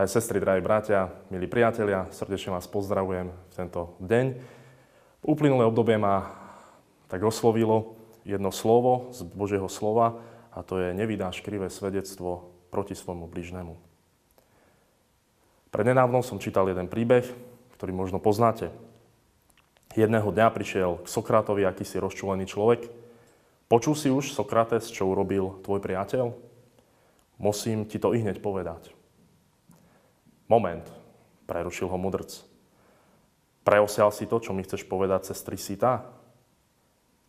Drahé sestry, drahí bratia, milí priatelia, srdečne vás pozdravujem v tento deň. Uplynulé obdobie ma tak oslovilo jedno slovo z Božieho slova a to je nevydáš krivé svedectvo proti svojmu bližnému. Prednedávnom som čítal jeden príbeh, ktorý možno poznáte. Jedného dňa prišiel k Sokratovi akýsi rozčúlený človek. Počul si už, Sokrates, čo urobil tvoj priateľ? Musím ti to i hneď povedať. Moment, prerušil ho mudrc. Preosial si to, čo mi chceš povedať cez tri sita?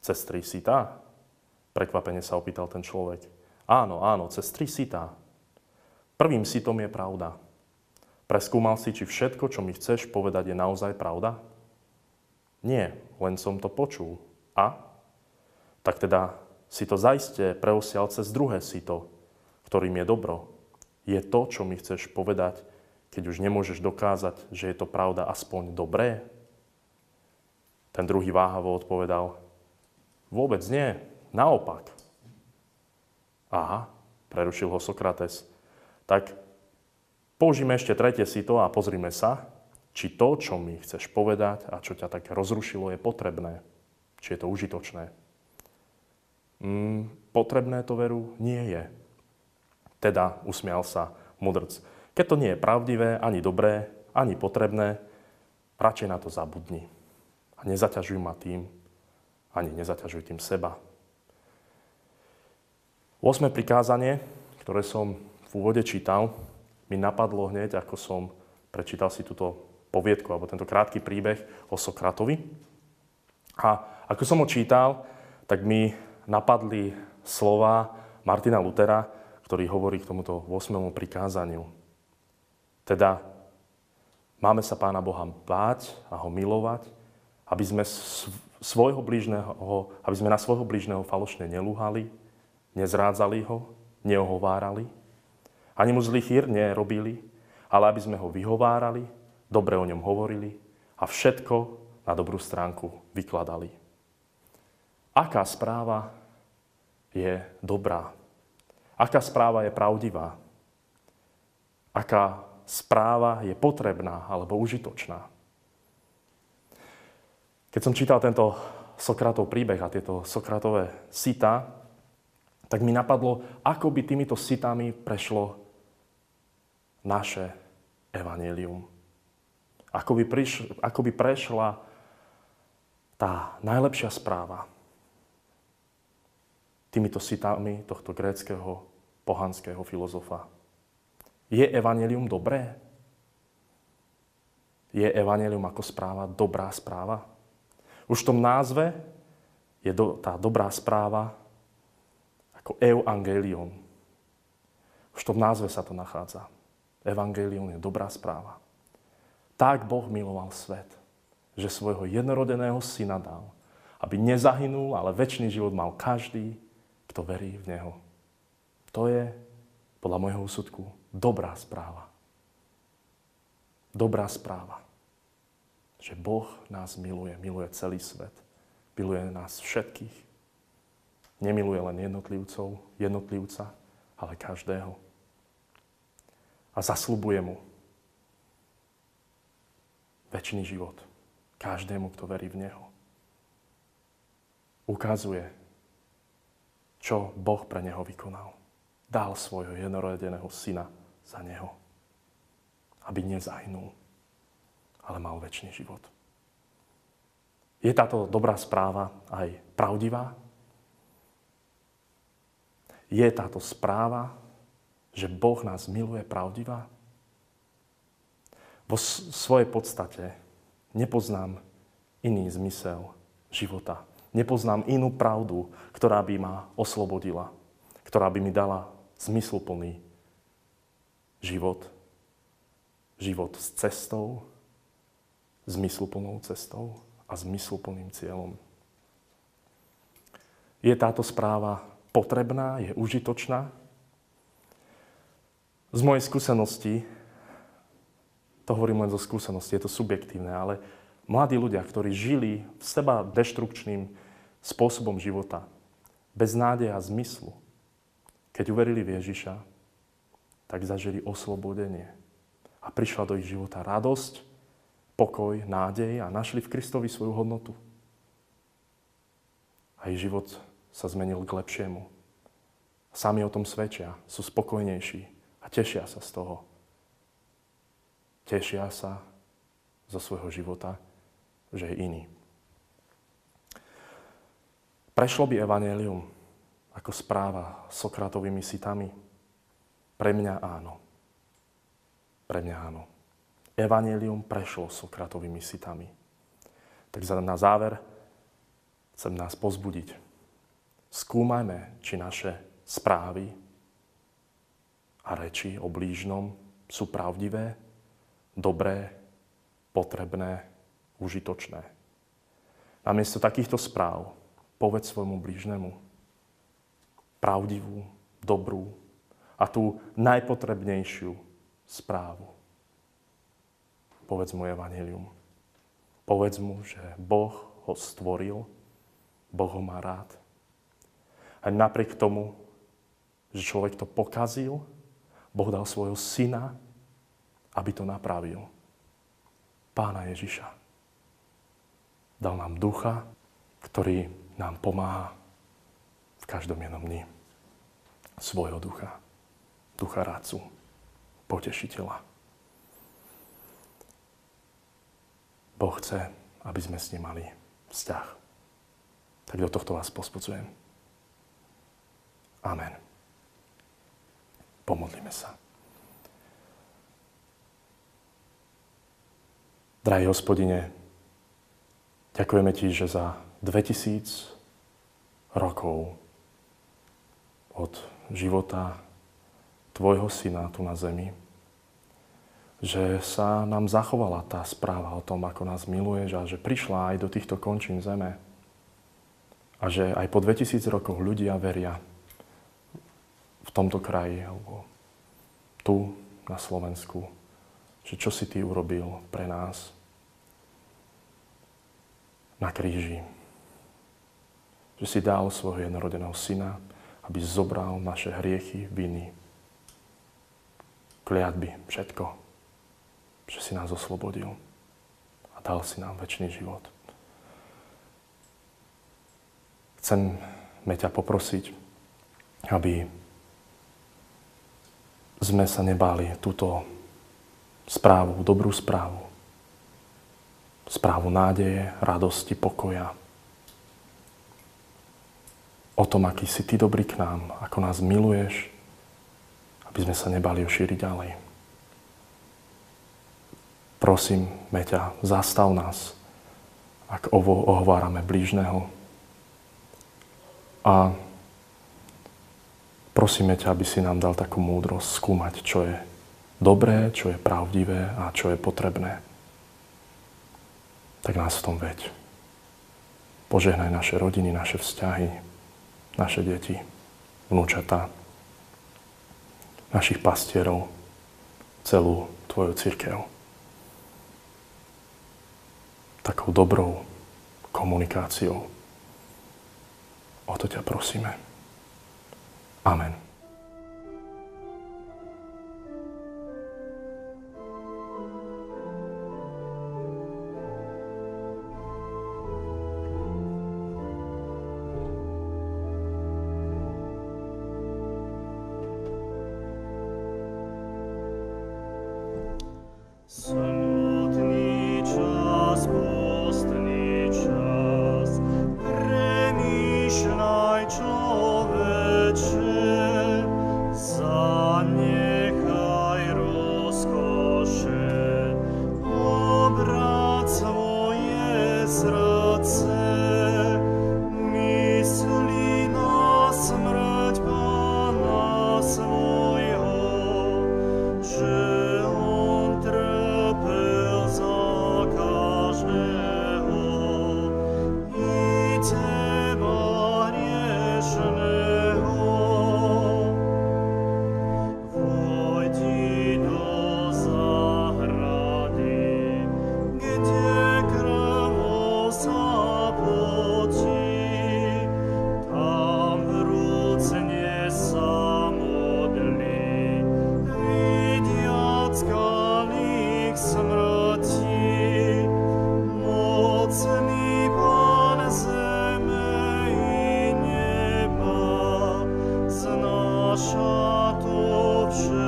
Cez tri sita? Prekvapene sa opýtal ten človek. Áno, áno, cez tri sita. Prvým sitom je pravda. Preskúmal si, či všetko, čo mi chceš povedať, je naozaj pravda? Nie, len som to počul. A? Tak teda si to zaiste preosial cez druhé sito, ktorým je dobro. Je to, čo mi chceš povedať, keď už nemôžeš dokázať, že je to pravda aspoň dobré? Ten druhý váhavo odpovedal, vôbec nie, naopak. Aha, prerušil ho Sokrates. Tak použijeme ešte tretie si to a pozrime sa, či to, čo mi chceš povedať a čo ťa tak rozrušilo, je potrebné. Či je to užitočné. Mm, potrebné to veru nie je. Teda usmial sa mudrc. Keď to nie je pravdivé, ani dobré, ani potrebné, radšej na to zabudni. A nezaťažuj ma tým, ani nezaťažuj tým seba. 8. prikázanie, ktoré som v úvode čítal, mi napadlo hneď, ako som prečítal si túto poviedku, alebo tento krátky príbeh o Sokratovi. A ako som ho čítal, tak mi napadli slova Martina Lutera, ktorý hovorí k tomuto 8. prikázaniu. Teda máme sa Pána Boha báť a ho milovať, aby sme, svojho blížneho, aby sme na svojho blížneho falošne nelúhali, nezrádzali ho, neohovárali, ani mu zlý chýr nerobili, ale aby sme ho vyhovárali, dobre o ňom hovorili a všetko na dobrú stránku vykladali. Aká správa je dobrá? Aká správa je pravdivá? Aká správa je potrebná alebo užitočná. Keď som čítal tento Sokratov príbeh a tieto Sokratové sita, tak mi napadlo, ako by týmito sitami prešlo naše evanelium. Ako by, priš, ako by prešla tá najlepšia správa týmito sitami tohto gréckého pohanského filozofa. Je evanelium dobré? Je evanelium ako správa dobrá správa? Už v tom názve je do, tá dobrá správa ako evangelium. Už v tom názve sa to nachádza. Evangelium je dobrá správa. Tak Boh miloval svet, že svojho jednorodeného syna dal, aby nezahynul, ale väčší život mal každý, kto verí v Neho. To je, podľa môjho úsudku, dobrá správa. Dobrá správa. Že Boh nás miluje, miluje celý svet. Miluje nás všetkých. Nemiluje len jednotlivcov, jednotlivca, ale každého. A zaslubuje mu väčší život. Každému, kto verí v Neho. Ukazuje, čo Boh pre Neho vykonal dal svojho jednorodeného syna za neho. Aby nezahynul, ale mal väčší život. Je táto dobrá správa aj pravdivá? Je táto správa, že Boh nás miluje pravdivá? Vo svojej podstate nepoznám iný zmysel života. Nepoznám inú pravdu, ktorá by ma oslobodila, ktorá by mi dala zmysluplný život. Život s cestou, zmysluplnou cestou a zmysluplným cieľom. Je táto správa potrebná, je užitočná? Z mojej skúsenosti, to hovorím len zo skúsenosti, je to subjektívne, ale mladí ľudia, ktorí žili v seba deštrukčným spôsobom života, bez nádeja a zmyslu, keď uverili v Ježiša, tak zažili oslobodenie. a prišla do ich života radosť, pokoj, nádej a našli v Kristovi svoju hodnotu. A ich život sa zmenil k lepšiemu. Sami o tom svedčia, sú spokojnejší a tešia sa z toho. Tešia sa zo svojho života, že je iný. Prešlo by evanelium ako správa Sokratovými sitami? Pre mňa áno. Pre mňa áno. Evangelium prešlo Sokratovými sitami. Tak na záver chcem nás pozbudiť. Skúmajme, či naše správy a reči o blížnom sú pravdivé, dobré, potrebné, užitočné. Namiesto takýchto správ povedz svojmu blížnemu pravdivú, dobrú a tú najpotrebnejšiu správu. Povedz mu evanilium. Povedz mu, že Boh ho stvoril, Boh ho má rád. A napriek tomu, že človek to pokazil, Boh dal svojho syna, aby to napravil. Pána Ježiša. Dal nám ducha, ktorý nám pomáha v každom jednom dni svojho ducha. Ducha rácu, potešiteľa. Boh chce, aby sme s ním mali vzťah. Tak do tohto vás pospudzujem. Amen. Pomodlíme sa. Drahý hospodine, ďakujeme ti, že za 2000 rokov od života tvojho syna tu na zemi, že sa nám zachovala tá správa o tom, ako nás miluješ a že prišla aj do týchto končín zeme. A že aj po 2000 rokoch ľudia veria v tomto kraji alebo tu na Slovensku, že čo si ty urobil pre nás na kríži že si dal svojho jednorodeného syna, aby zobral naše hriechy, viny, kliatby, všetko. Že si nás oslobodil a dal si nám väčší život. Chcem ťa poprosiť, aby sme sa nebáli túto správu, dobrú správu. Správu nádeje, radosti, pokoja, o tom, aký si Ty dobrý k nám, ako nás miluješ, aby sme sa nebali ošíriť ďalej. Prosím, Meťa, zastav nás, ak ovo ohovárame blížneho. A prosíme ťa, aby si nám dal takú múdrosť skúmať, čo je dobré, čo je pravdivé a čo je potrebné. Tak nás v tom veď. Požehnaj naše rodiny, naše vzťahy, naše deti, vnúčata, našich pastierov, celú Tvoju církev. Takou dobrou komunikáciou. O to ťa prosíme. Amen. Boże.